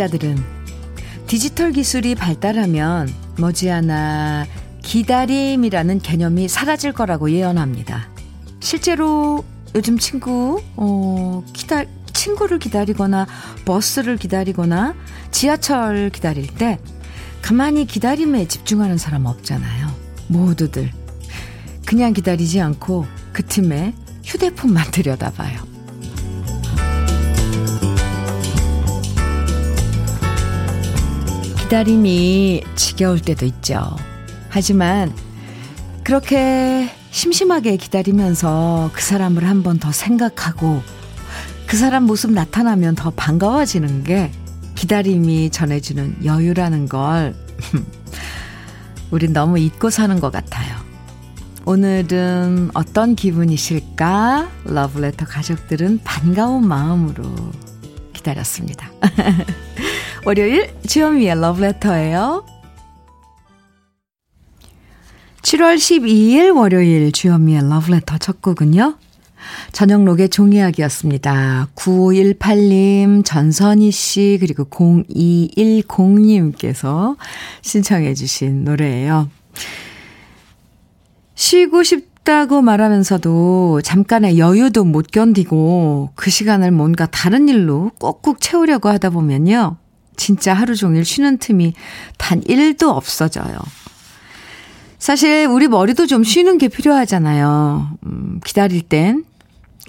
과학자들은 디지털 기술이 발달하면 머지않아 기다림이라는 개념이 사라질 거라고 예언합니다. 실제로 요즘 친구, 어, 기다, 친구를 기다리거나 버스를 기다리거나 지하철 기다릴 때 가만히 기다림에 집중하는 사람 없잖아요. 모두들. 그냥 기다리지 않고 그 틈에 휴대폰만 들여다봐요. 기다림이 지겨울 때도 있죠. 하지만 그렇게 심심하게 기다리면서 그 사람을 한 번 더 생각하고 그 사람 모습 나타나면 더 반가워지는 게 기다림이 전해주는 여유라는 걸 우린 너무 잊고 사는 것 같아요. 오늘은 어떤 기분이실까? 러브레터 가족들은 반가운 마음으로 기다렸습니다. 월요일 주현미의 러브레터예요. 7월 12일 월요일 주현미의 러브레터 첫 곡은요. 저녁록의 종이학이었습니다. 9518님, 전선희 씨, 그리고 0210님께서 신청해 주신 노래예요. 쉬고 싶다고 말하면서도 잠깐의 여유도 못 견디고 그 시간을 뭔가 다른 일로 꼭꼭 채우려고 하다 보면요. 진짜 하루 종일 쉬는 틈이 단 1도 없어져요. 사실 우리 머리도 좀 쉬는 게 필요하잖아요. 음, 기다릴 땐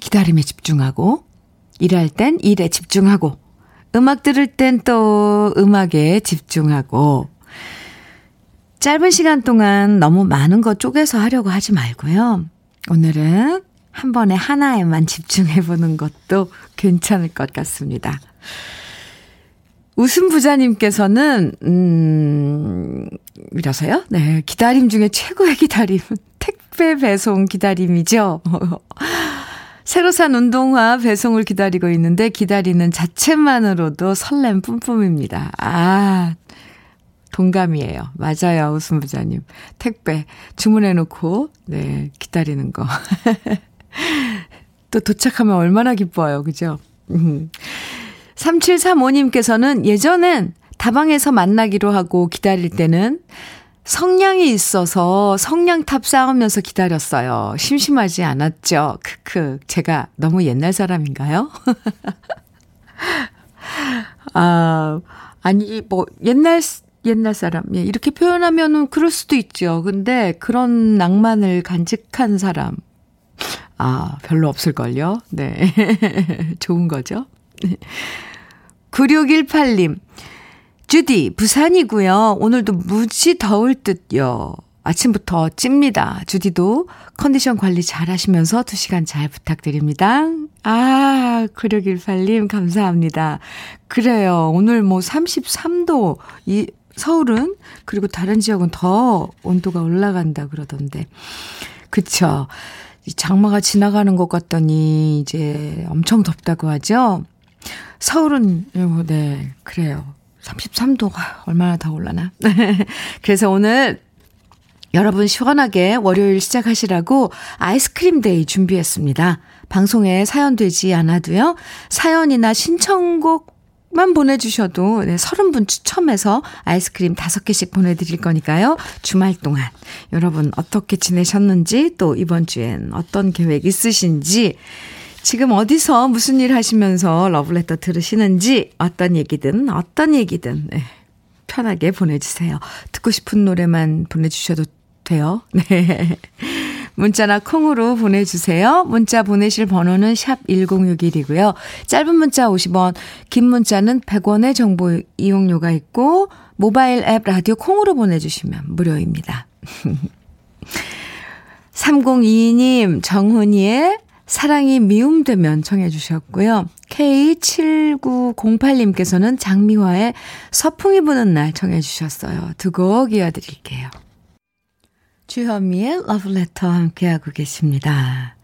기다림에 집중하고, 일할 땐 일에 집중하고, 음악 들을 땐 또 음악에 집중하고, 짧은 시간 동안 너무 많은 거 쪼개서 하려고 하지 말고요. 오늘은 한 번에 하나에만 집중해보는 것도 괜찮을 것 같습니다. 웃음 부자님께서는, 음, 이러세요? 네. 기다림 중에 최고의 기다림은 택배 배송 기다림이죠. 새로 산 운동화 배송을 기다리고 있는데 기다리는 자체만으로도 설렘 뿜뿜입니다. 아, 동감이에요. 맞아요. 웃음 부자님. 택배 주문해놓고, 네, 기다리는 거. 또 도착하면 얼마나 기뻐요. 그죠? 음. 3735님께서는 예전엔 다방에서 만나기로 하고 기다릴 때는 성냥이 있어서 성냥탑 쌓으면서 기다렸어요. 심심하지 않았죠? 크크. 제가 너무 옛날 사람인가요? 아, 아니, 뭐, 옛날, 옛날 사람. 예, 이렇게 표현하면은 그럴 수도 있죠. 근데 그런 낭만을 간직한 사람. 아, 별로 없을걸요? 네. 좋은 거죠? 9618님. 주디, 부산이고요. 오늘도 무지 더울 듯요. 아침부터 찝니다. 주디도 컨디션 관리 잘 하시면서 2시간 잘 부탁드립니다. 아, 9618님, 감사합니다. 그래요. 오늘 뭐 33도, 이, 서울은, 그리고 다른 지역은 더 온도가 올라간다 그러던데. 그쵸. 장마가 지나가는 것 같더니, 이제 엄청 덥다고 하죠? 서울은, 네, 그래요. 33도가 얼마나 더 올라나. 그래서 오늘 여러분 시원하게 월요일 시작하시라고 아이스크림 day 준비했습니다. 방송에 사연 되지 않아도요. 사연이나 신청곡만 보내주셔도 네, 30분 추첨해서 아이스크림 5개씩 보내드릴 거니까요. 주말 동안 여러분 어떻게 지내셨는지 또 이번 주엔 어떤 계획 있으신지 지금 어디서 무슨 일 하시면서 러브레터 들으시는지 어떤 얘기든 어떤 얘기든 네, 편하게 보내주세요. 듣고 싶은 노래만 보내주셔도 돼요. 네. 문자나 콩으로 보내주세요. 문자 보내실 번호는 샵 1061이고요. 짧은 문자 50원, 긴 문자는 100원의 정보 이용료가 있고 모바일 앱 라디오 콩으로 보내주시면 무료입니다. 3022님 정훈이의 사랑이 미움되면 청해 주셨고요. K7908님께서는 장미화의 서풍이 부는 날 청해 주셨어요. 두 곡 이어드릴게요. 주현미의 러브레터 함께하고 계십니다.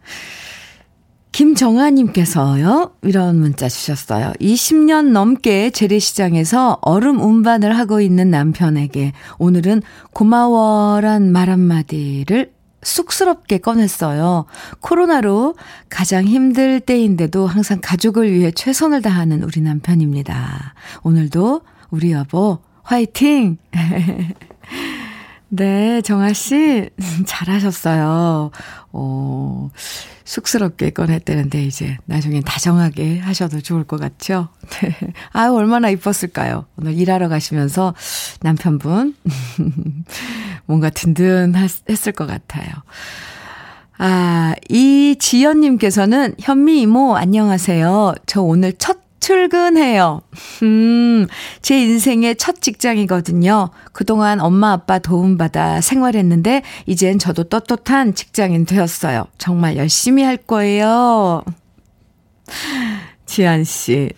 김정아님께서요, 이런 문자 주셨어요. 20년 넘게 재래시장에서 얼음 운반을 하고 있는 남편에게 오늘은 고마워란 말 한마디를 쑥스럽게 꺼냈어요. 코로나로 가장 힘들 때인데도 항상 가족을 위해 최선을 다하는 우리 남편입니다. 오늘도 우리 여보 화이팅! 네, 정아 씨, 잘하셨어요. 어, 쑥스럽게 꺼냈다는데, 이제, 나중엔 다정하게 하셔도 좋을 것 같죠? 네. 아유, 얼마나 이뻤을까요? 오늘 일하러 가시면서 남편분, 뭔가 든든했을 것 같아요. 아, 이지연님께서는 현미 이모 안녕하세요. 저 오늘 첫 출근해요. 음, 제 인생의 첫 직장이거든요. 그동안 엄마 아빠 도움받아 생활했는데, 이젠 저도 떳떳한 직장인 되었어요. 정말 열심히 할 거예요. 지한 씨.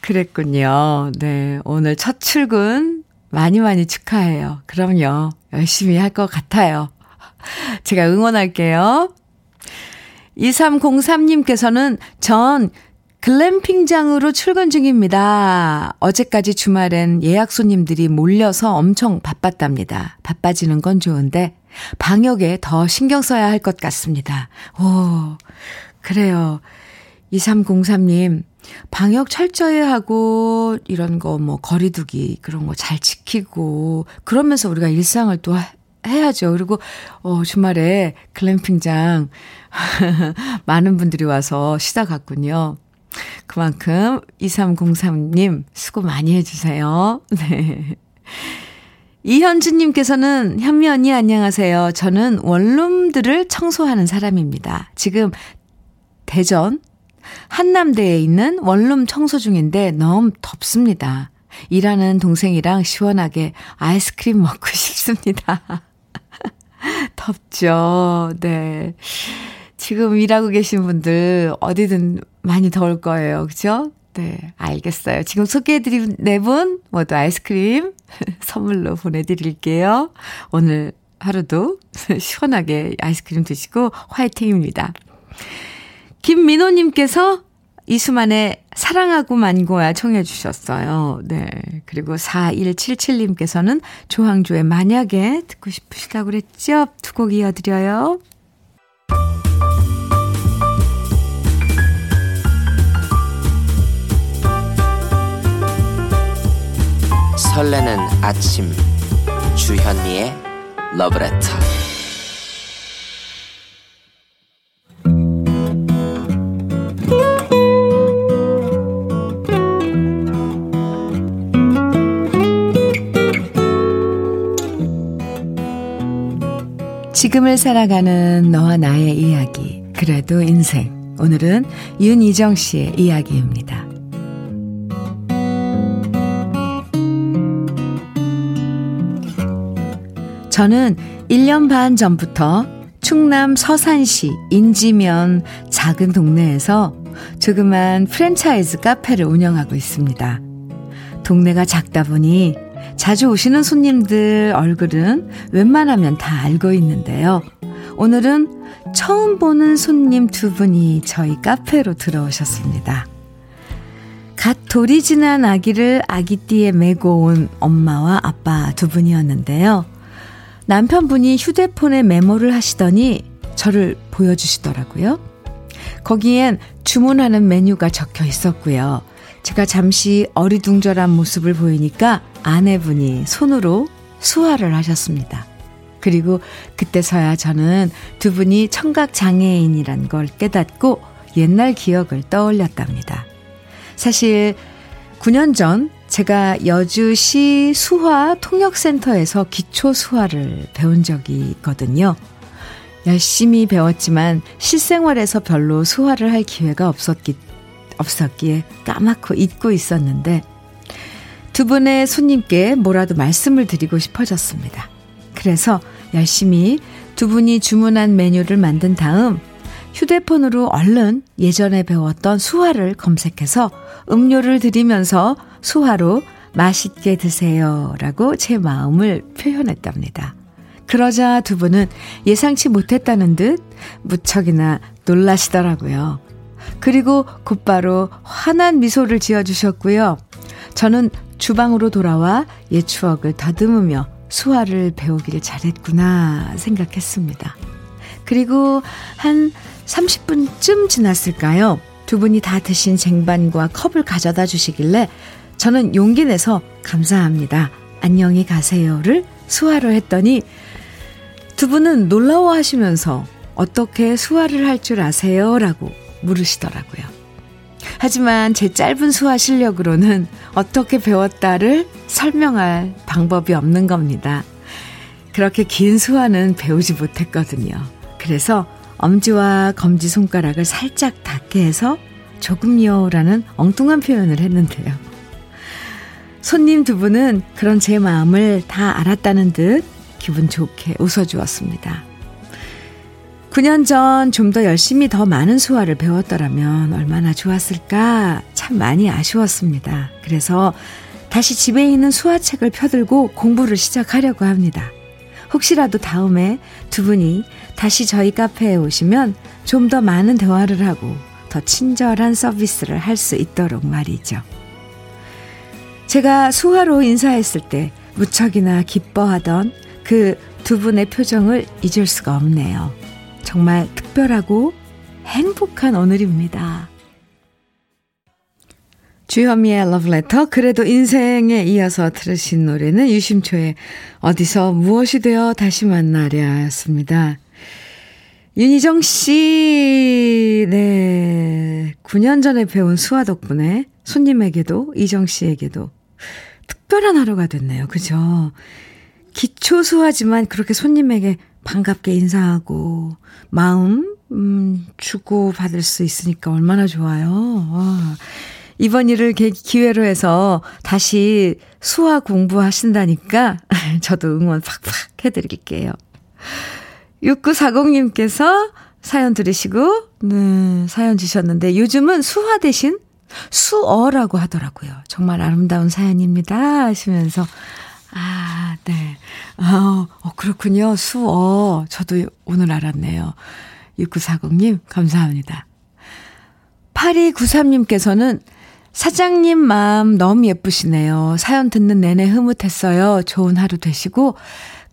그랬군요. 네. 오늘 첫 출근 많이 많이 축하해요. 그럼요. 열심히 할 것 같아요. 제가 응원할게요. 2303님께서는 전 글램핑장으로 출근 중입니다. 어제까지 주말엔 예약 손님들이 몰려서 엄청 바빴답니다. 바빠지는 건 좋은데 방역에 더 신경 써야 할 것 같습니다. 오, 그래요. 2303님, 방역 철저히 하고 이런 거 뭐 거리두기 그런 거 잘 지키고 그러면서 우리가 일상을 또 해야죠. 그리고 어 주말에 글램핑장 많은 분들이 와서 쉬다 갔군요. 그만큼 2303님 수고 많이 해주세요. 네. 이현주님께서는 현미 언니 안녕하세요. 저는 원룸들을 청소하는 사람입니다. 지금 대전 한남대에 있는 원룸 청소 중인데 너무 덥습니다. 일하는 동생이랑 시원하게 아이스크림 먹고 싶습니다. 덥죠. 네. 지금 일하고 계신 분들 어디든 많이 더울 거예요. 그죠? 네, 알겠어요. 지금 소개해드린 네 분 모두 아이스크림 선물로 보내드릴게요. 오늘 하루도 시원하게 아이스크림 드시고 화이팅입니다. 김민호님께서 이수만의 사랑하고 만고야 청해 주셨어요. 네. 그리고 4177님께서는 조항조의 만약에 듣고 싶으시다고 그랬죠? 두 곡 이어드려요. 설레는 아침 주현미의 러브레터 지금을 살아가는 너와 나의 이야기 그래도 인생 오늘은 윤이정 씨의 이야기입니다. 저는 1년 반 전부터 충남 서산시 인지면 작은 동네에서 조그만 프랜차이즈 카페를 운영하고 있습니다. 동네가 작다 보니 자주 오시는 손님들 얼굴은 웬만하면 다 알고 있는데요. 오늘은 처음 보는 손님 두 분이 저희 카페로 들어오셨습니다. 갓 돌이 지난 아기를 아기띠에 메고 온 엄마와 아빠 두 분이었는데요. 남편분이 휴대폰에 메모를 하시더니 저를 보여주시더라고요. 거기엔 주문하는 메뉴가 적혀 있었고요. 제가 잠시 어리둥절한 모습을 보이니까 아내분이 손으로 수화를 하셨습니다. 그리고 그때서야 저는 두 분이 청각 장애인이란 걸 깨닫고 옛날 기억을 떠올렸답니다. 사실 9년 전 제가 여주시 수화 통역센터에서 기초 수화를 배운 적이 있거든요. 열심히 배웠지만 실생활에서 별로 수화를 할 기회가 없었기, 없었기에 까맣고 잊고 있었는데 두 분의 손님께 뭐라도 말씀을 드리고 싶어졌습니다. 그래서 열심히 두 분이 주문한 메뉴를 만든 다음 휴대폰으로 얼른 예전에 배웠던 수화를 검색해서 음료를 드리면서 수화로 맛있게 드세요 라고 제 마음을 표현했답니다. 그러자 두 분은 예상치 못했다는 듯 무척이나 놀라시더라고요. 그리고 곧바로 환한 미소를 지어주셨고요. 저는 주방으로 돌아와 옛 추억을 다듬으며 수화를 배우기를 잘했구나 생각했습니다. 그리고 한 30분쯤 지났을까요? 두 분이 다 드신 쟁반과 컵을 가져다 주시길래 저는 용기 내서 감사합니다. 안녕히 가세요를 수화로 했더니 두 분은 놀라워 하시면서 어떻게 수화를 할 줄 아세요? 라고 물으시더라고요. 하지만 제 짧은 수화 실력으로는 어떻게 배웠다를 설명할 방법이 없는 겁니다. 그렇게 긴 수화는 배우지 못했거든요. 그래서 엄지와 검지 손가락을 살짝 닿게 해서 조금요라는 엉뚱한 표현을 했는데요. 손님 두 분은 그런 제 마음을 다 알았다는 듯 기분 좋게 웃어주었습니다. 9년 전 좀 더 열심히 더 많은 수화를 배웠더라면 얼마나 좋았을까 참 많이 아쉬웠습니다. 그래서 다시 집에 있는 수화책을 펴들고 공부를 시작하려고 합니다. 혹시라도 다음에 두 분이 다시 저희 카페에 오시면 좀 더 많은 대화를 하고 더 친절한 서비스를 할 수 있도록 말이죠. 제가 수화로 인사했을 때 무척이나 기뻐하던 그 두 분의 표정을 잊을 수가 없네요. 정말 특별하고 행복한 오늘입니다. 주현미의 러브레터 그래도 인생에 이어서 들으신 노래는 유심초의 어디서 무엇이 되어 다시 만나랴였습니다. 윤희정 씨, 네. 9년 전에 배운 수화 덕분에 손님에게도, 이정 씨에게도 특별한 하루가 됐네요. 그죠? 기초 수화지만 그렇게 손님에게 반갑게 인사하고, 마음, 음, 주고 받을 수 있으니까 얼마나 좋아요. 와. 이번 일을 기회로 해서 다시 수화 공부하신다니까 저도 응원 팍팍 해드릴게요. 6940님께서 사연 들으시고, 네, 사연 주셨는데, 요즘은 수화 대신 수어라고 하더라고요. 정말 아름다운 사연입니다. 하시면서, 아, 네. 아, 어, 그렇군요. 수어. 저도 오늘 알았네요. 6940님, 감사합니다. 8293님께서는 사장님 마음 너무 예쁘시네요. 사연 듣는 내내 흐뭇했어요. 좋은 하루 되시고,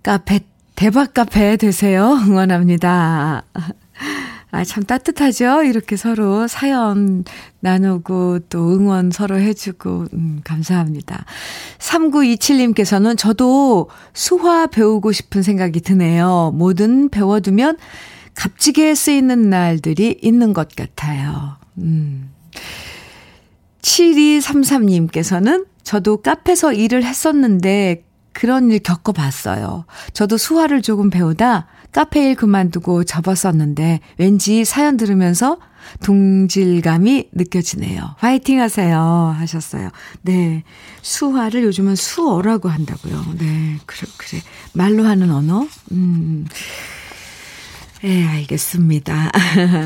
카페 대박 카페 되세요. 응원합니다. 아, 참 따뜻하죠? 이렇게 서로 사연 나누고 또 응원 서로 해주고, 음, 감사합니다. 3927님께서는 저도 수화 배우고 싶은 생각이 드네요. 뭐든 배워두면 값지게 쓰이는 날들이 있는 것 같아요. 음. 7233님께서는 저도 카페에서 일을 했었는데 그런 일 겪어봤어요. 저도 수화를 조금 배우다 카페 일 그만두고 접었었는데 왠지 사연 들으면서 동질감이 느껴지네요. 화이팅 하세요. 하셨어요. 네. 수화를 요즘은 수어라고 한다고요. 네. 그래, 그래. 말로 하는 언어? 음. 예, 알겠습니다.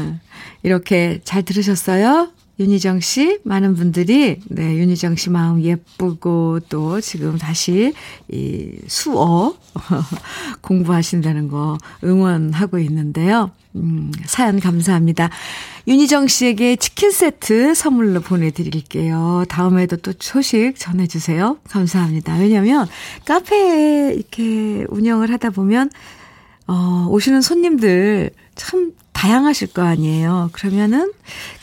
이렇게 잘 들으셨어요? 윤희정 씨, 많은 분들이, 네, 윤희정 씨 마음 예쁘고 또 지금 다시 이 수어 공부하신다는 거 응원하고 있는데요. 음, 사연 감사합니다. 윤희정 씨에게 치킨 세트 선물로 보내드릴게요. 다음에도 또 소식 전해주세요. 감사합니다. 왜냐면 카페에 이렇게 운영을 하다 보면, 어, 오시는 손님들 참 다양하실 거 아니에요. 그러면은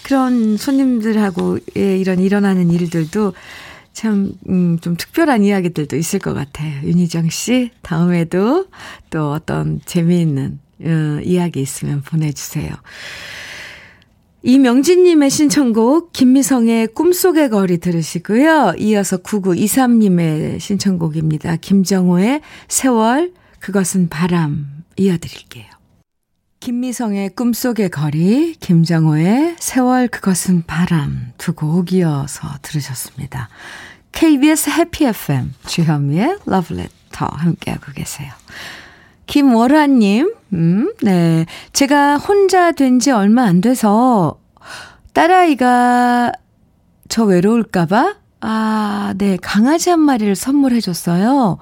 그런 손님들하고 이런 일어나는 일들도 참, 음, 좀 특별한 이야기들도 있을 것 같아요. 윤희정 씨, 다음에도 또 어떤 재미있는, 어, 이야기 있으면 보내주세요. 이명진님의 신청곡, 김미성의 꿈속의 거리 들으시고요. 이어서 9923님의 신청곡입니다. 김정호의 세월, 그것은 바람 이어드릴게요. 김미성의 꿈속의 거리, 김정호의 세월 그것은 바람 두 곡 이어서 들으셨습니다. KBS 해피 FM 주현미의 러브레터 함께하고 계세요. 김월아님, 음, 네. 제가 혼자 된 지 얼마 안 돼서 딸아이가 저 외로울까봐, 아, 네. 강아지 한 마리를 선물해줬어요.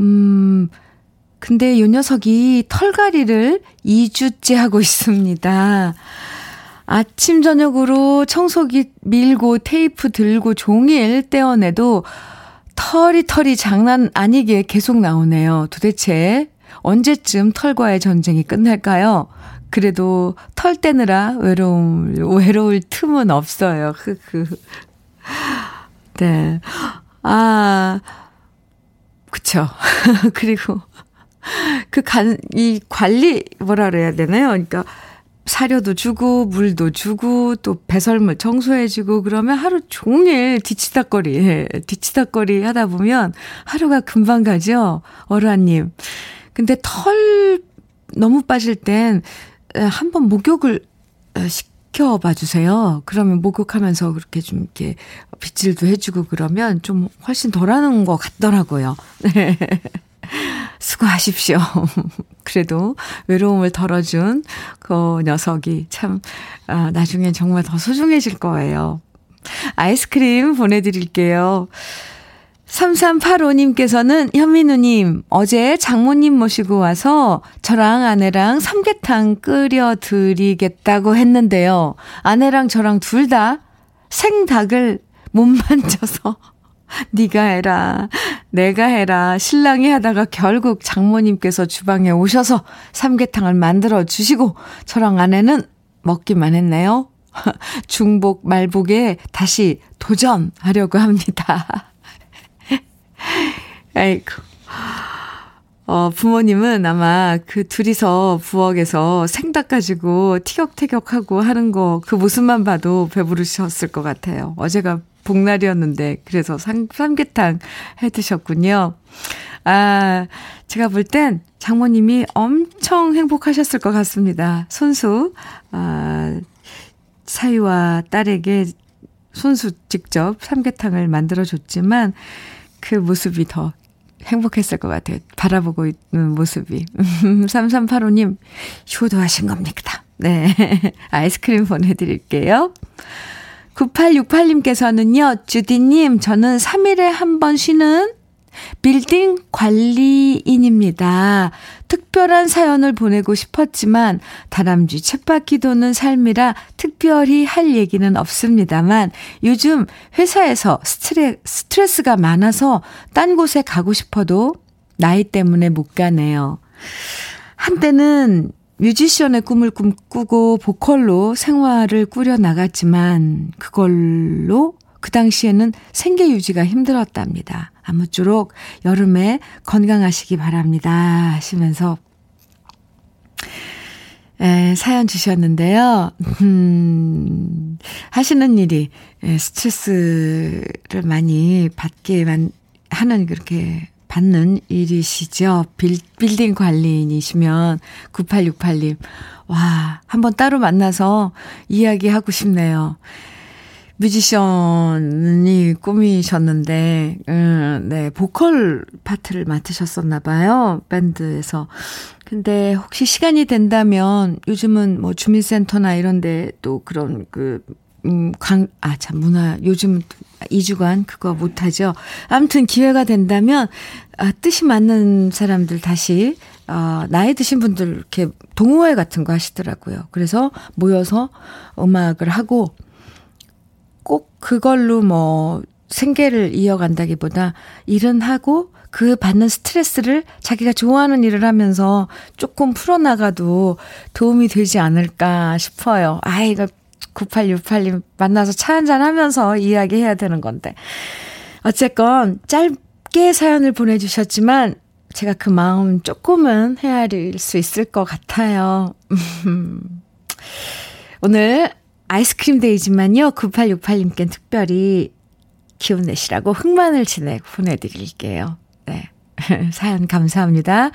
음, 근데 요 녀석이 털갈이를 2주째 하고 있습니다. 아침, 저녁으로 청소기 밀고 테이프 들고 종일 떼어내도 털이 털이 장난 아니게 계속 나오네요. 도대체 언제쯤 털과의 전쟁이 끝날까요? 그래도 털 떼느라 외로움, 외로울 틈은 없어요. 흐흐. 네. 아, 그쵸. 그리고 그 간, 이 관리, 뭐라 그래야 되나요? 그러니까 사료도 주고, 물도 주고, 또 배설물 청소해주고, 그러면 하루 종일 뒤치다거리, 뒤치다거리 하다 보면 하루가 금방 가죠? 어르한님. 근데 털 너무 빠질 땐 한 번 목욕을 시켜봐 주세요. 그러면 목욕하면서 그렇게 좀 이렇게 빗질도 해주고 그러면 좀 훨씬 덜 하는 것 같더라고요. 네. 수고하십시오. 그래도 외로움을 덜어준 그 녀석이 참, 아, 나중엔 정말 더 소중해질 거예요. 아이스크림 보내드릴게요. 3385님께서는 현민우님, 어제 장모님 모시고 와서 저랑 아내랑 삼계탕 끓여드리겠다고 했는데요. 아내랑 저랑 둘 다 생닭을 못 만져서 네가 해라. 내가 해라. 신랑이 하다가 결국 장모님께서 주방에 오셔서 삼계탕을 만들어 주시고 저랑 아내는 먹기만 했네요. 중복 말복에 다시 도전하려고 합니다. 아이고. 어, 부모님은 아마 그 둘이서 부엌에서 생닭 가지고 티격태격하고 하는 거 그 모습만 봐도 배부르셨을 것 같아요. 어제가 복날이었는데 그래서 삼, 삼계탕 해 드셨군요. 아, 제가 볼 땐 장모님이 엄청 행복하셨을 것 같습니다. 손수, 아, 사위와 딸에게 손수 직접 삼계탕을 만들어 줬지만 그 모습이 더 행복했을 것 같아요. 바라보고 있는 모습이. 3385님, 효도하신 겁니다. 네. 아이스크림 보내드릴게요. 9868님께서는요, 주디님, 저는 3일에 한 번 쉬는 빌딩 관리인입니다. 특별한 사연을 보내고 싶었지만 다람쥐 쳇바퀴 도는 삶이라 특별히 할 얘기는 없습니다만 요즘 회사에서 스트레, 스트레스가 많아서 딴 곳에 가고 싶어도 나이 때문에 못 가네요. 한때는 뮤지션의 꿈을 꿈꾸고 보컬로 생활을 꾸려 나갔지만 그걸로 그 당시에는 생계 유지가 힘들었답니다. 아무쪼록 여름에 건강하시기 바랍니다. 하시면서 에, 사연 주셨는데요. 음, 하시는 일이 에, 스트레스를 많이 받게 만, 하는 그렇게 받는 일이시죠. 빌, 빌딩 관리인이시면 9868님. 와, 한번 따로 만나서 이야기하고 싶네요. 뮤지션이 꿈이셨는데, 음, 네, 보컬 파트를 맡으셨었나 봐요. 밴드에서. 근데 혹시 시간이 된다면 요즘은 뭐 주민센터나 이런 데 또 그런 그, 음, 강, 아, 참, 문화, 요즘 2주간 그거 못하죠. 아무튼 기회가 된다면, 아, 뜻이 맞는 사람들 다시, 어, 나이 드신 분들 이렇게 동호회 같은 거 하시더라고요. 그래서 모여서 음악을 하고, 꼭 그걸로 뭐 생계를 이어간다기보다 일은 하고 그 받는 스트레스를 자기가 좋아하는 일을 하면서 조금 풀어나가도 도움이 되지 않을까 싶어요. 아, 이거 9868님 만나서 차 한잔 하면서 이야기해야 되는 건데. 어쨌건 짧게 사연을 보내주셨지만 제가 그 마음 조금은 헤아릴 수 있을 것 같아요. 오늘 아이스크림 데이지만요. 9868님께 특별히 기운 내시라고 흑마늘 진액 보내드릴게요. 네. 사연 감사합니다.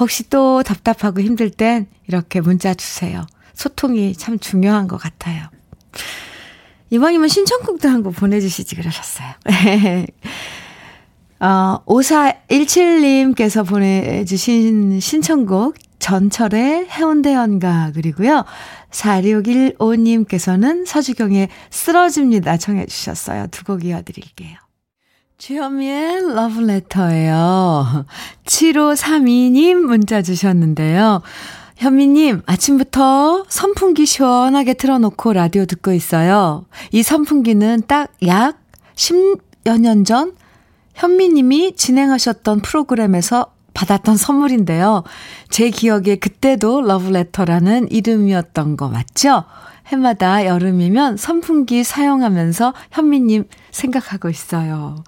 혹시 또 답답하고 힘들 땐 이렇게 문자 주세요. 소통이 참 중요한 것 같아요. 이왕이면 신청곡도 한 곡 보내주시지 그러셨어요. 어, 5417님께서 보내주신 신청곡 전철의 해운대 연가 그리고요. 4615님께서는 서주경의 쓰러집니다 청해 주셨어요. 두 곡 이어드릴게요. 주현미의 러브레터예요. 7532님 문자 주셨는데요. 현미님, 아침부터 선풍기 시원하게 틀어놓고 라디오 듣고 있어요. 이 선풍기는 딱 약 10여 년 전 현미님이 진행하셨던 프로그램에서 받았던 선물인데요. 제 기억에 그때도 러브레터라는 이름이었던 거 맞죠? 해마다 여름이면 선풍기 사용하면서 현미님 생각하고 있어요.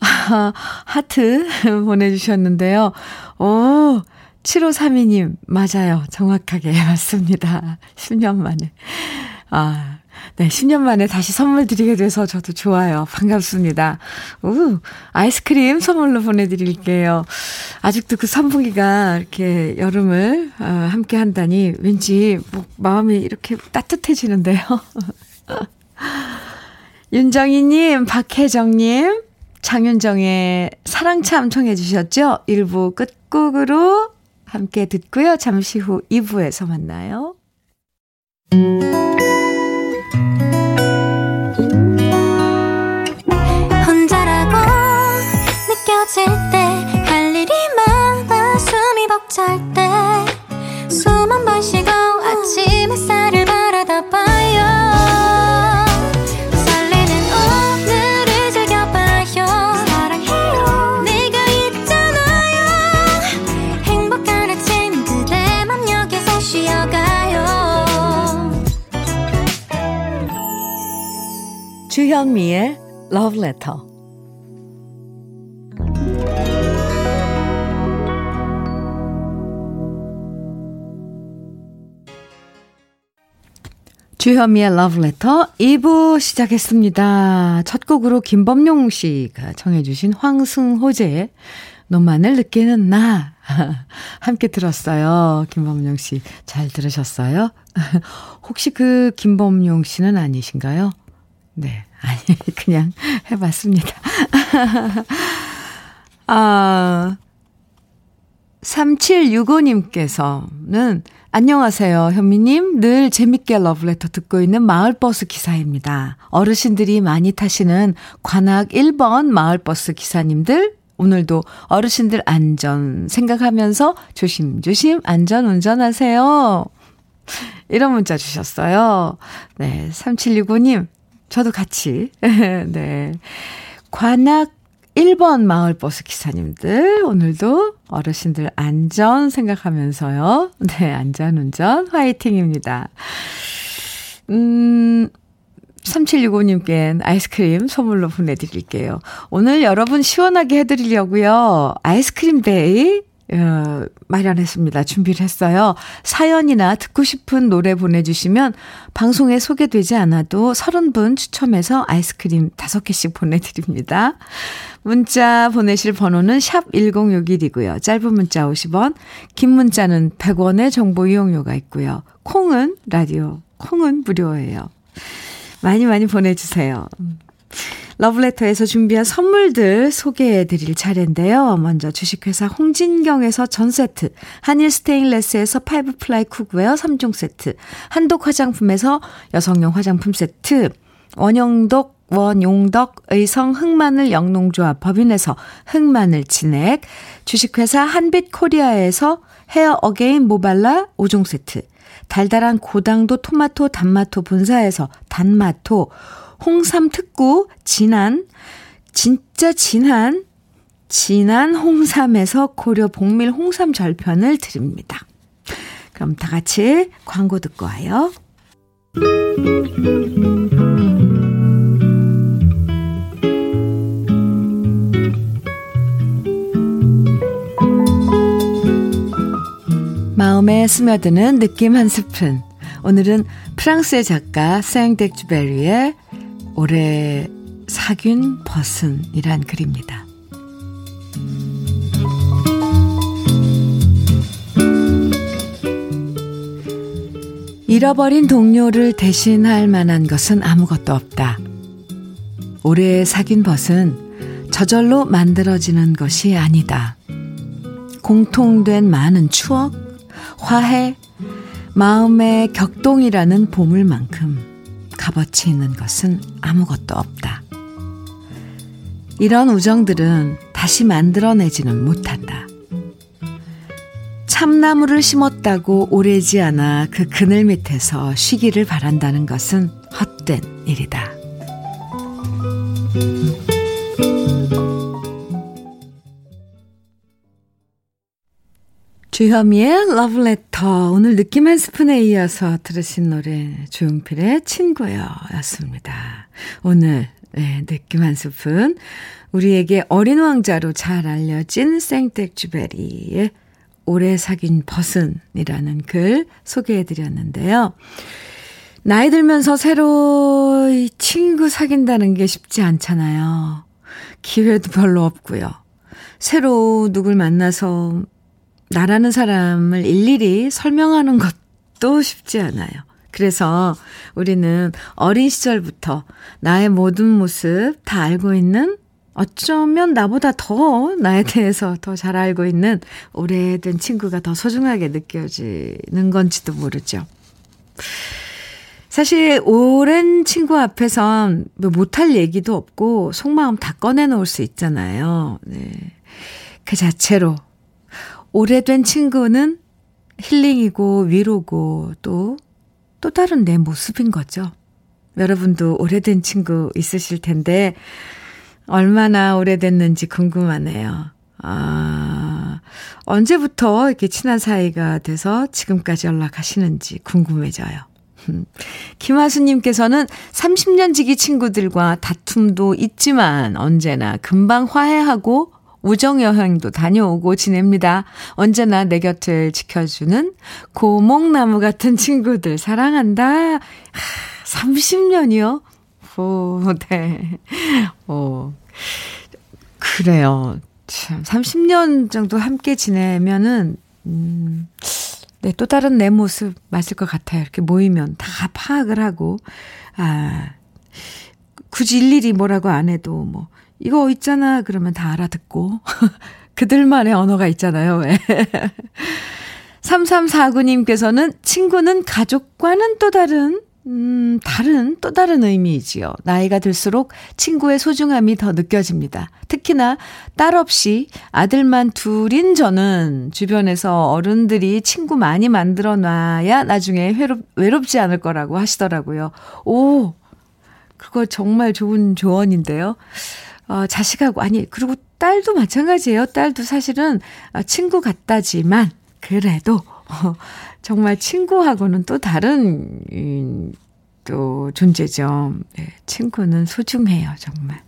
아, 하트 보내주셨는데요. 오, 7532님, 맞아요. 정확하게 맞습니다. 10년 만에. 아, 네, 10년 만에 다시 선물 드리게 돼서 저도 좋아요. 반갑습니다. 우, 아이스크림 선물로 보내드릴게요. 아직도 그 선풍기가 이렇게 여름을 어, 함께 한다니 왠지 뭐 마음이 이렇게 따뜻해지는데요. 윤정희님, 박혜정님, 장윤정의 사랑참 청해 주셨죠? 1부 끝곡으로 함께 듣고요. 잠시 후 2부에서 만나요. Letter. 주현미의 Letter 2부 시작했습니다. 첫 곡으로 김범용 씨가 청해주신 황승호제의 너만을 느끼는 나 함께 들었어요. 김범용 씨 잘 들으셨어요? 혹시 그 김범용 씨는 아니신가요? 네, 아니 그냥 해봤습니다. 아 3765님께서는 안녕하세요, 현미님. 늘 재밌게 러브레터 듣고 있는 마을버스 기사입니다. 어르신들이 많이 타시는 관악 1번 마을버스 기사님들, 오늘도 어르신들 안전 생각하면서 조심조심 안전 운전하세요. 이런 문자 주셨어요. 네, 3765님, 저도 같이. 네. 관악 1번 마을버스 기사님들, 오늘도 어르신들 안전 생각하면서요. 네, 안전운전 화이팅입니다. 음, 3765님께는 아이스크림 선물로 보내드릴게요. 오늘 여러분 시원하게 해드리려고요. 아이스크림 day 어, 마련했습니다. 준비를 했어요. 사연이나 듣고 싶은 노래 보내주시면 방송에 소개되지 않아도 30분 추첨해서 아이스크림 5개씩 보내드립니다. 문자 보내실 번호는 샵 1061이고요. 짧은 문자 50원, 긴 문자는 100원의 정보 이용료가 있고요. 콩은 라디오, 콩은 무료예요. 많이 많이 보내주세요. 러브레터에서 준비한 선물들 소개해 드릴 차례인데요. 먼저 주식회사 홍진경에서 전 세트, 한일 스테인레스에서 five ply cookware 3종 세트, 한독 화장품에서 여성용 화장품 세트, 원영독 원용덕 의성 흑마늘 영농조합 법인에서 흑마늘 진액, 주식회사 한빛코리아에서 헤어 어게인 모발라 5종 세트, 달달한 고당도 토마토 단마토 본사에서 단마토, 홍삼 특구 진한 진짜 진한 진한 홍삼에서 고려 복밀 홍삼 절편을 드립니다. 그럼 다 같이 광고 듣고 와요. 마음에 스며드는 느낌 한 스푼. 오늘은 프랑스의 작가 생덱주베리의 올해 사귄 벗은이란 글입니다. 잃어버린 동료를 대신할 만한 것은 아무것도 없다. 올해 사귄 벗은 저절로 만들어지는 것이 아니다. 공통된 많은 추억, 화해, 마음의 격동이라는 보물만큼 값어치 있는 것은 아무것도 없다. 이런 우정들은 다시 만들어내지는 못한다. 참나무를 심었다고 오래지 않아 그 그늘 밑에서 쉬기를 바란다는 것은 헛된 일이다. 주현미의 러브레터. 오늘 느낌 한 스푼에 이어서 들으신 노래 조용필의 친구요 였습니다. 오늘 네, 느낌 한 스푼. 우리에게 어린 왕자로 잘 알려진 생텍쥐베리의 오래 사귄 버슨이라는 글 소개해 드렸는데요. 나이 들면서 새로 친구 사귄다는 게 쉽지 않잖아요. 기회도 별로 없고요. 새로 누굴 만나서 나라는 사람을 일일이 설명하는 것도 쉽지 않아요. 그래서 우리는 어린 시절부터 나의 모든 모습 다 알고 있는 어쩌면 나보다 더 나에 대해서 더 잘 알고 있는 오래된 친구가 더 소중하게 느껴지는 건지도 모르죠. 사실 오랜 친구 앞에선 뭐 못할 얘기도 없고 속마음 다 꺼내놓을 수 있잖아요. 네. 그 자체로 오래된 친구는 힐링이고 위로고 또, 또 다른 내 모습인 거죠. 여러분도 오래된 친구 있으실 텐데, 얼마나 오래됐는지 궁금하네요. 아, 언제부터 이렇게 친한 사이가 돼서 지금까지 연락하시는지 궁금해져요. 김하수님께서는 30년 지기 친구들과 다툼도 있지만 언제나 금방 화해하고 우정여행도 다녀오고 지냅니다. 언제나 내 곁을 지켜주는 고목나무 같은 친구들 사랑한다. 하, 30년이요? 오, 네. 오, 그래요. 참, 30년 정도 함께 지내면은, 음, 네, 또 다른 내 모습 맞을 것 같아요. 이렇게 모이면 다 파악을 하고, 아, 굳이 일일이 뭐라고 안 해도 뭐, 이거 있잖아. 그러면 다 알아듣고. 그들만의 언어가 있잖아요. 3349님께서는 친구는 가족과는 또 다른, 음, 다른, 또 다른 의미이지요. 나이가 들수록 친구의 소중함이 더 느껴집니다. 특히나 딸 없이 아들만 둘인 저는 주변에서 어른들이 친구 많이 만들어 놔야 나중에 외롭, 외롭지 않을 거라고 하시더라고요. 오, 그거 정말 좋은 조언인데요. 어, 자식하고, 아니, 그리고 딸도 마찬가지예요. 딸도 사실은 어, 친구 같다지만, 그래도, 어, 정말 친구하고는 또 다른, 음, 또 존재죠. 네, 친구는 소중해요, 정말.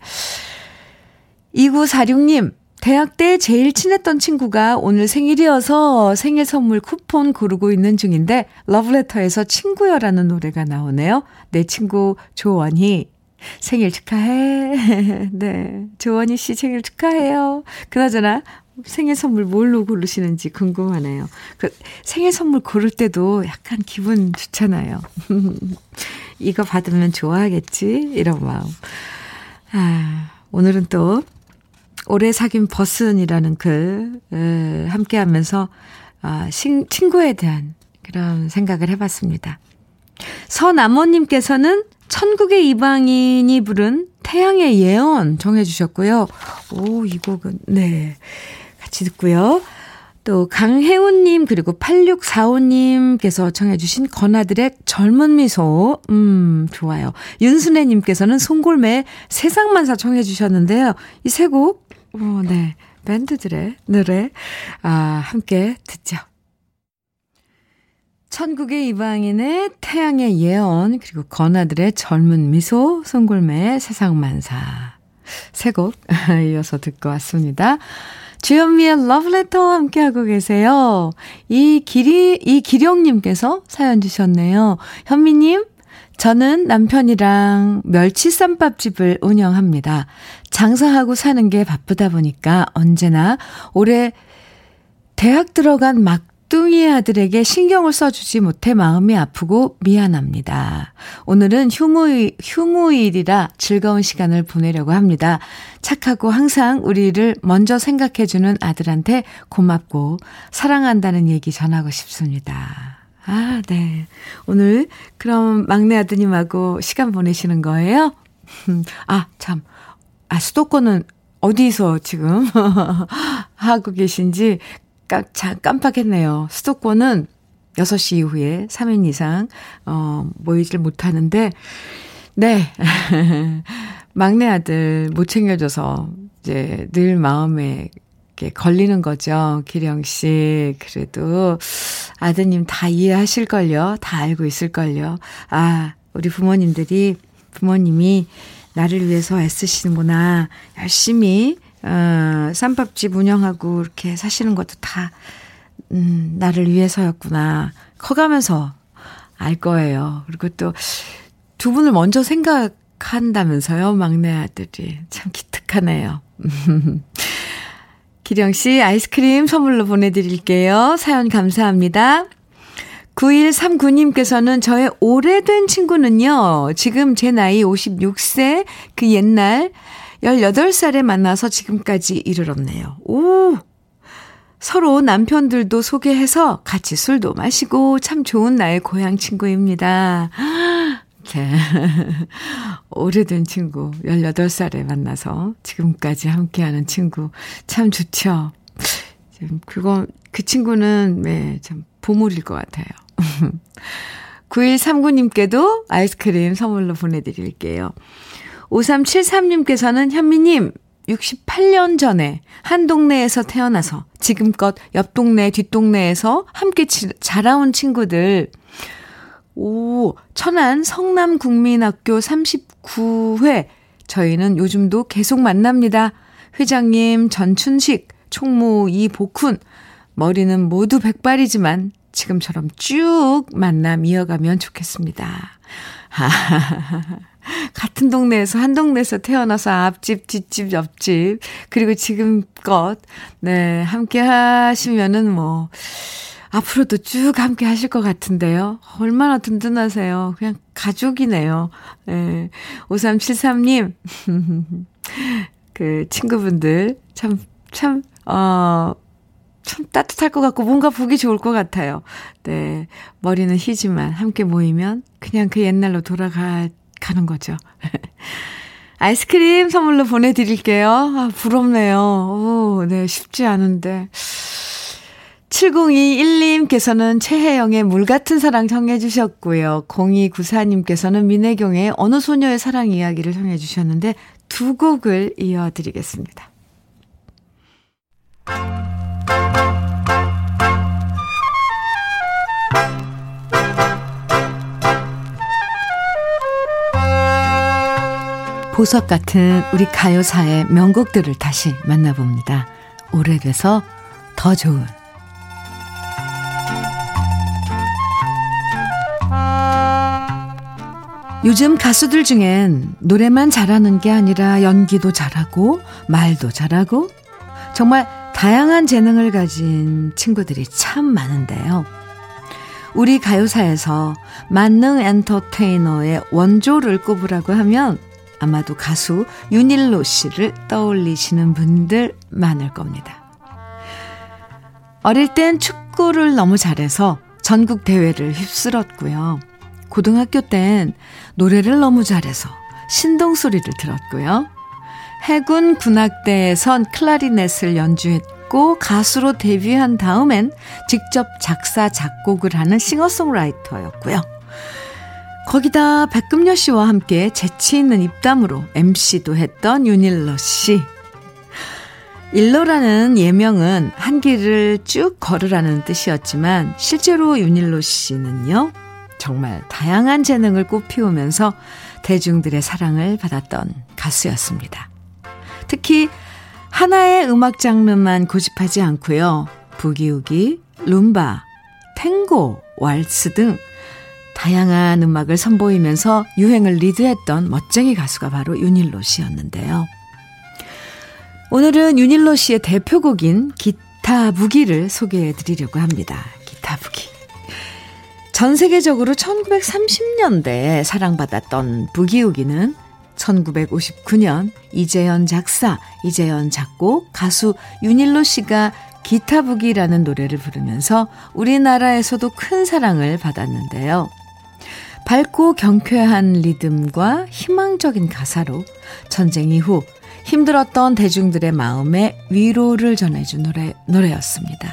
2946님, 대학 때 제일 친했던 친구가 오늘 생일이어서 생일 선물 쿠폰 고르고 있는 중인데, 러브레터에서 친구여라는 노래가 나오네요. 내 친구 조원희, 생일 축하해. 네. 조원희 씨 생일 축하해요. 그나저나 생일 선물 뭘로 고르시는지 궁금하네요. 그 생일 선물 고를 때도 약간 기분 좋잖아요. 이거 받으면 좋아하겠지? 이런 마음. 아, 오늘은 또 오래 사귄 버슨이라는 글 함께 하면서 아, 신, 친구에 대한 그런 생각을 해봤습니다. 서남원님께서는 천국의 이방인이 부른 태양의 예언 정해주셨고요. 오, 이 곡은, 네. 같이 듣고요. 또 강혜훈님 그리고 8645님께서 청해주신 건아들의 젊은 미소 음 좋아요. 윤순애님께서는 송골매 세상만사 청해주셨는데요. 이 세 곡 어, 네 밴드들의 노래 아 함께 듣죠. 천국의 이방인의 태양의 예언, 그리고 건아들의 젊은 미소, 송골매의 세상만사. 세곡 이어서 듣고 왔습니다. 주현미의 러브레터 함께하고 계세요. 이 길이, 이 기령님께서 사연 주셨네요. 현미님, 저는 남편이랑 멸치쌈밥집을 운영합니다. 장사하고 사는 게 바쁘다 보니까 언제나 올해 대학 들어간 막 뚱이 아들에게 신경을 써주지 못해 마음이 아프고 미안합니다. 오늘은 휴무일, 휴무일이라 즐거운 시간을 보내려고 합니다. 착하고 항상 우리를 먼저 생각해주는 아들한테 고맙고 사랑한다는 얘기 전하고 싶습니다. 아, 네. 오늘 그럼 막내 아드님하고 시간 보내시는 거예요? 아, 참. 아, 수도권은 어디서 지금 하고 계신지 깜, 깜빡했네요. 수도권은 6시 이후에 3인 이상, 어, 모이질 못하는데, 네. 막내 아들 못 챙겨줘서, 이제 늘 마음에 이렇게 걸리는 거죠. 기령 씨. 그래도 아드님 다 이해하실걸요. 다 알고 있을걸요. 아, 우리 부모님들이, 부모님이 나를 위해서 애쓰시는구나. 열심히, 어, 쌈밥집 운영하고 이렇게 사시는 것도 다, 음, 나를 위해서였구나. 커가면서 알 거예요. 그리고 또 두 분을 먼저 생각한다면서요, 막내 아들이. 참 기특하네요. 기령 씨 아이스크림 선물로 보내드릴게요. 사연 감사합니다. 9139님께서는 저의 오래된 친구는요, 지금 제 나이 56세, 그 옛날 18살에 만나서 지금까지 이르렀네요. 오! 서로 남편들도 소개해서 같이 술도 마시고 참 좋은 나의 고향 친구입니다. 네. 오래된 친구, 18살에 만나서 지금까지 함께하는 친구. 참 좋죠. 그거, 그 친구는, 네, 참 보물일 것 같아요. 9139님께도 아이스크림 선물로 보내드릴게요. 5373님께서는 현미님, 68년 전에 한 동네에서 태어나서 지금껏 옆 동네, 뒷동네에서 함께 자라온 친구들, 오, 천안 성남국민학교 39회. 저희는 요즘도 계속 만납니다. 회장님 전춘식, 총무 이복훈. 머리는 모두 백발이지만 지금처럼 쭉 만남 이어가면 좋겠습니다. 같은 동네에서 한 동네에서 태어나서 앞집, 뒷집, 옆집 그리고 지금껏 네 함께 하시면은 뭐 앞으로도 쭉 함께 하실 것 같은데요. 얼마나 든든하세요. 그냥 가족이네요. 네. 5373님, 그 친구분들 참, 참, 어, 참 따뜻할 것 같고 뭔가 보기 좋을 것 같아요. 네. 머리는 희지만 함께 모이면 그냥 그 옛날로 돌아가, 가는 거죠. 아이스크림 선물로 보내드릴게요. 아, 부럽네요. 오, 네, 쉽지 않은데. 7021님께서는 최혜영의 물 같은 사랑 청해 주셨고요. 0294님께서는 민혜경의 어느 소녀의 사랑 이야기를 청해 주셨는데 두 곡을 이어드리겠습니다. 보석 같은 우리 가요사의 명곡들을 다시 만나봅니다. 오래돼서 더 좋은 요즘 가수들 중엔 노래만 잘하는 게 아니라 연기도 잘하고 말도 잘하고 정말 다양한 재능을 가진 친구들이 참 많은데요. 우리 가요사에서 만능 엔터테이너의 원조를 꼽으라고 하면 아마도 가수 윤일로 씨를 떠올리시는 분들 많을 겁니다. 어릴 땐 축구를 너무 잘해서 전국 대회를 휩쓸었고요. 고등학교 땐 노래를 너무 잘해서 신동 소리를 들었고요. 해군 군악대에선 클라리넷을 연주했고 가수로 데뷔한 다음엔 직접 작사 작곡을 하는 싱어송라이터였고요. 거기다 백금녀 씨와 함께 재치 있는 입담으로 MC도 했던 윤일러 씨. 일러라는 예명은 한 길을 쭉 걸으라는 뜻이었지만 실제로 윤일로 씨는요. 정말 다양한 재능을 꽃피우면서 대중들의 사랑을 받았던 가수였습니다. 특히 하나의 음악 장르만 고집하지 않고요. 부기우기, 룸바, 탱고, 왈츠 등 다양한 음악을 선보이면서 유행을 리드했던 멋쟁이 가수가 바로 윤일로 씨였는데요. 오늘은 윤일로 씨의 대표곡인 기타 부기를 소개해 드리려고 합니다. 기타 부기. 전 세계적으로 1930년대에 사랑받았던 부기우기는 1959년 이재현 작사, 이재현 작곡, 가수 윤일로 씨가 기타부기라는 노래를 부르면서 우리나라에서도 큰 사랑을 받았는데요. 밝고 경쾌한 리듬과 희망적인 가사로 전쟁 이후 힘들었던 대중들의 마음에 위로를 전해준 노래, 노래였습니다.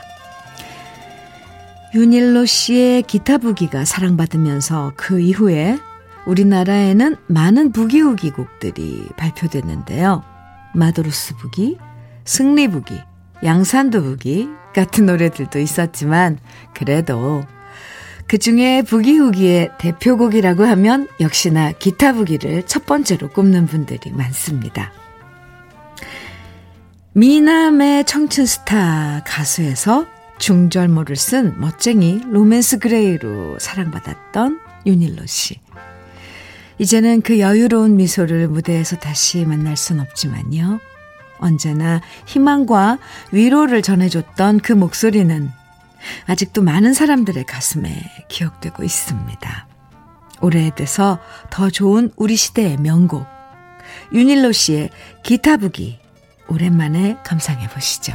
윤일로 씨의 기타 부기가 사랑받으면서 그 이후에 우리나라에는 많은 부기우기 곡들이 발표됐는데요. 마도로스 부기, 승리 부기, 양산도 부기 같은 노래들도 있었지만 그래도 그 중에 부기후기의 대표곡이라고 하면 역시나 기타 부기를 첫 번째로 꼽는 분들이 많습니다. 미남의 청춘 스타 가수에서 중절모를 쓴 멋쟁이 로맨스 그레이로 사랑받았던 윤일로 씨. 이제는 그 여유로운 미소를 무대에서 다시 만날 순 없지만요. 언제나 희망과 위로를 전해줬던 그 목소리는 아직도 많은 사람들의 가슴에 기억되고 있습니다. 오래돼서 더 좋은 우리 시대의 명곡. 윤일로 씨의 기타 부기. 오랜만에 감상해 보시죠.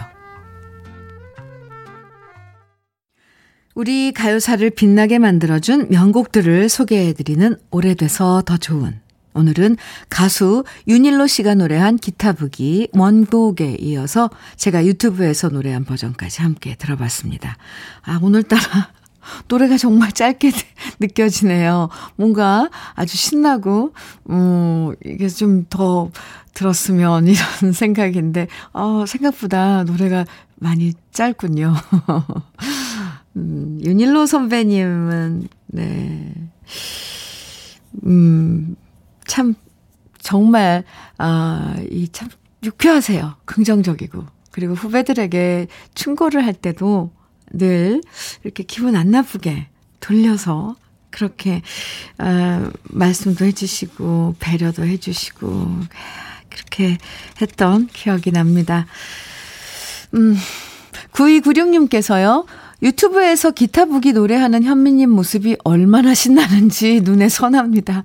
우리 가요사를 빛나게 만들어준 명곡들을 소개해드리는 오래돼서 더 좋은 오늘은 가수 윤일로 씨가 노래한 기타 부기 원곡에 이어서 제가 유튜브에서 노래한 버전까지 함께 들어봤습니다. 아, 오늘따라 노래가 정말 짧게 느껴지네요. 뭔가 아주 신나고, 음, 이게 좀 더 들었으면 이런 생각인데, 어, 생각보다 노래가 많이 짧군요. 음, 윤일로 선배님은, 네. 음, 참, 정말, 아, 이 참, 유쾌하세요. 긍정적이고. 그리고 후배들에게 충고를 할 때도 늘 이렇게 기분 안 나쁘게 돌려서 그렇게, 아, 말씀도 해주시고, 배려도 해주시고, 그렇게 했던 기억이 납니다. 음, 9296님께서요, 유튜브에서 기타 부기 노래하는 현미님 모습이 얼마나 신나는지 눈에 선합니다.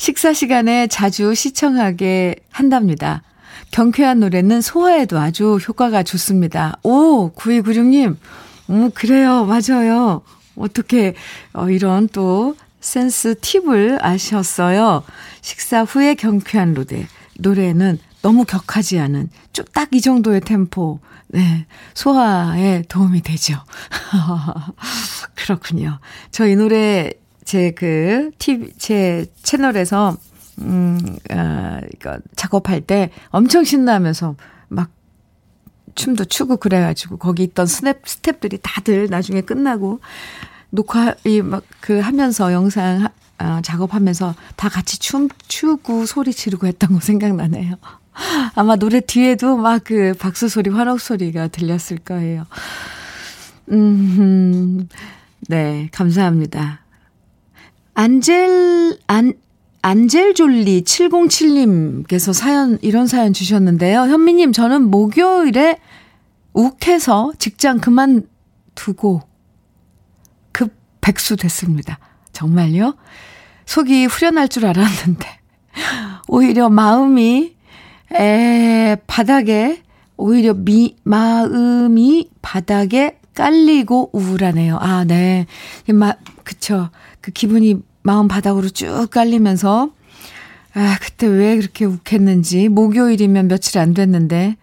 식사 시간에 자주 시청하게 한답니다. 경쾌한 노래는 소화에도 아주 효과가 좋습니다. 오, 9296님. 음, 그래요. 맞아요. 어떻게, 어, 이런 또 센스 팁을 아셨어요. 식사 후에 경쾌한 노래. 노래는 너무 격하지 않은 쭉 딱 이 정도의 템포. 네. 소화에 도움이 되죠. 그렇군요. 저이 노래 제 그, TV, 제 채널에서, 음, 어, 이거 작업할 때 엄청 신나면서 막 춤도 추고 그래가지고 거기 있던 스냅, 스탭들이 다들 나중에 끝나고 녹화, 이 막 그 하면서 영상 어, 작업하면서 다 같이 춤 추고 소리 지르고 했던 거 생각나네요. 아마 노래 뒤에도 막 그 박수 소리, 환호 소리가 들렸을 거예요. 음, 네, 감사합니다. 안젤, 안, 안젤졸리 707님께서 사연, 이런 사연 주셨는데요. 현미 님, 저는 목요일에 욱해서 직장 그만두고 급 백수 됐습니다. 정말요? 속이 후련할 줄 알았는데, 오히려 마음이, 에, 바닥에, 오히려 미, 마음이 바닥에 깔리고 우울하네요. 아, 네. 마, 그쵸. 그 기분이 마음 바닥으로 쭉 깔리면서, 아, 그때 왜 그렇게 욱했는지, 목요일이면 며칠 안 됐는데,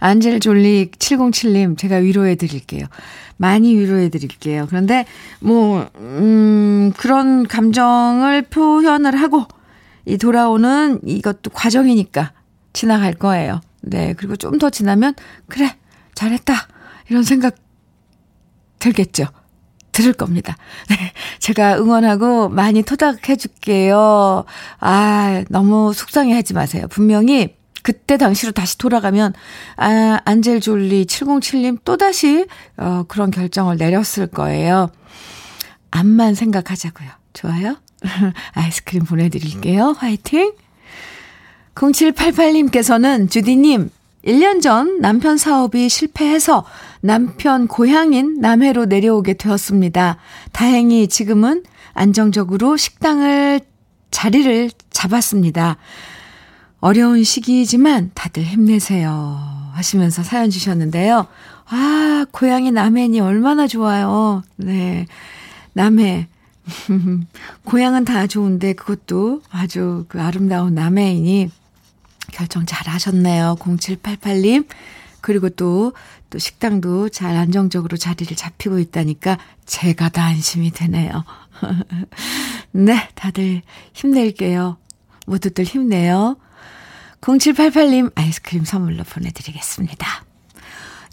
안젤 졸리 707님, 제가 위로해 드릴게요. 많이 위로해 드릴게요. 그런데, 뭐, 음, 그런 감정을 표현을 하고, 이 돌아오는 이것도 과정이니까 지나갈 거예요. 네. 그리고 좀 더 지나면, 그래, 잘했다. 이런 생각 들겠죠. 들을 겁니다. 네. 제가 응원하고 많이 토닥해 줄게요. 아, 너무 속상해 하지 마세요. 분명히 그때 당시로 다시 돌아가면, 아, 안젤 졸리 707님 또다시, 어, 그런 결정을 내렸을 거예요. 암만 생각하자고요. 좋아요? 아이스크림 보내드릴게요. 화이팅! 0788님께서는 주디님, 1년 전 남편 사업이 실패해서 남편 고향인 남해로 내려오게 되었습니다. 다행히 지금은 안정적으로 식당을 자리를 잡았습니다. 어려운 시기이지만 다들 힘내세요. 하시면서 사연 주셨는데요. 아, 고향이 남해니 얼마나 좋아요. 네. 남해. 고향은 다 좋은데 그것도 아주 그 아름다운 남해이니 결정 잘 하셨네요. 0788님. 그리고 또, 또 식당도 잘 안정적으로 자리를 잡히고 있다니까 제가 다 안심이 되네요. 네, 다들 힘낼게요. 모두들 힘내요. 0788님 아이스크림 선물로 보내드리겠습니다.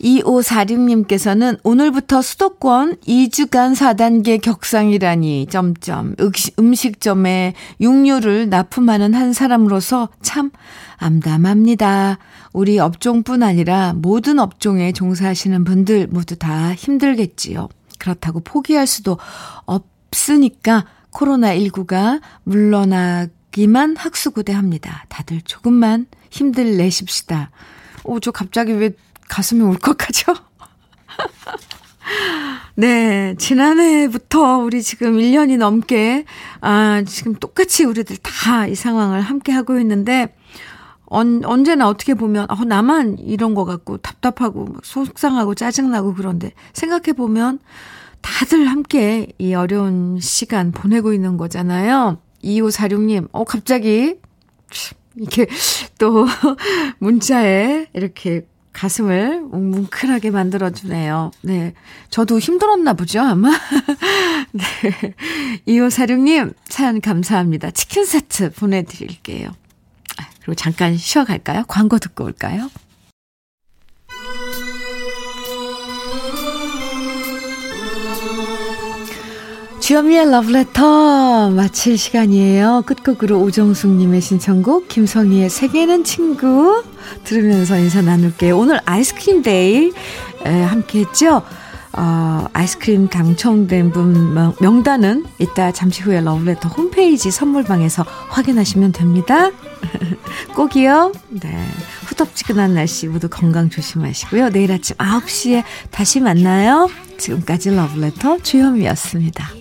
2546님께서는 오늘부터 수도권 2주간 4단계 격상이라니, 점점, 음식점에 육류를 납품하는 한 사람으로서 참 암담합니다. 우리 업종뿐 아니라 모든 업종에 종사하시는 분들 모두 다 힘들겠지요. 그렇다고 포기할 수도 없으니까 코로나19가 물러나기만 학수고대합니다. 다들 조금만 힘들 내십시다. 오, 저 갑자기 왜 가슴이 울컥하죠? 네, 지난해부터 우리 지금 1년이 넘게, 아, 지금 똑같이 우리들 다 이 상황을 함께 하고 있는데, 언, 언제나 어떻게 보면, 어, 나만 이런 거 같고 답답하고 속상하고 짜증나고 그런데 생각해보면 다들 함께 이 어려운 시간 보내고 있는 거잖아요. 2546님, 어, 갑자기, 이렇게 또 문자에 이렇게 가슴을 뭉클하게 만들어주네요. 네. 저도 힘들었나 보죠, 아마? 네. 2546님, 사연 감사합니다. 치킨 세트 보내드릴게요. 아, 그리고 잠깐 쉬어갈까요? 광고 듣고 올까요? 주현미의 러브레터 마칠 시간이에요. 끝곡으로 오정숙님의 신청곡 김성희의 세계는 친구 들으면서 인사 나눌게요. 오늘 아이스크림 day 함께 했죠. 어, 아이스크림 당첨된 분 명단은 이따 잠시 후에 러브레터 홈페이지 선물방에서 확인하시면 됩니다. 꼭이요. 네. 후덥지근한 날씨 모두 건강 조심하시고요. 내일 아침 9시에 다시 만나요. 지금까지 러브레터 주현미였습니다.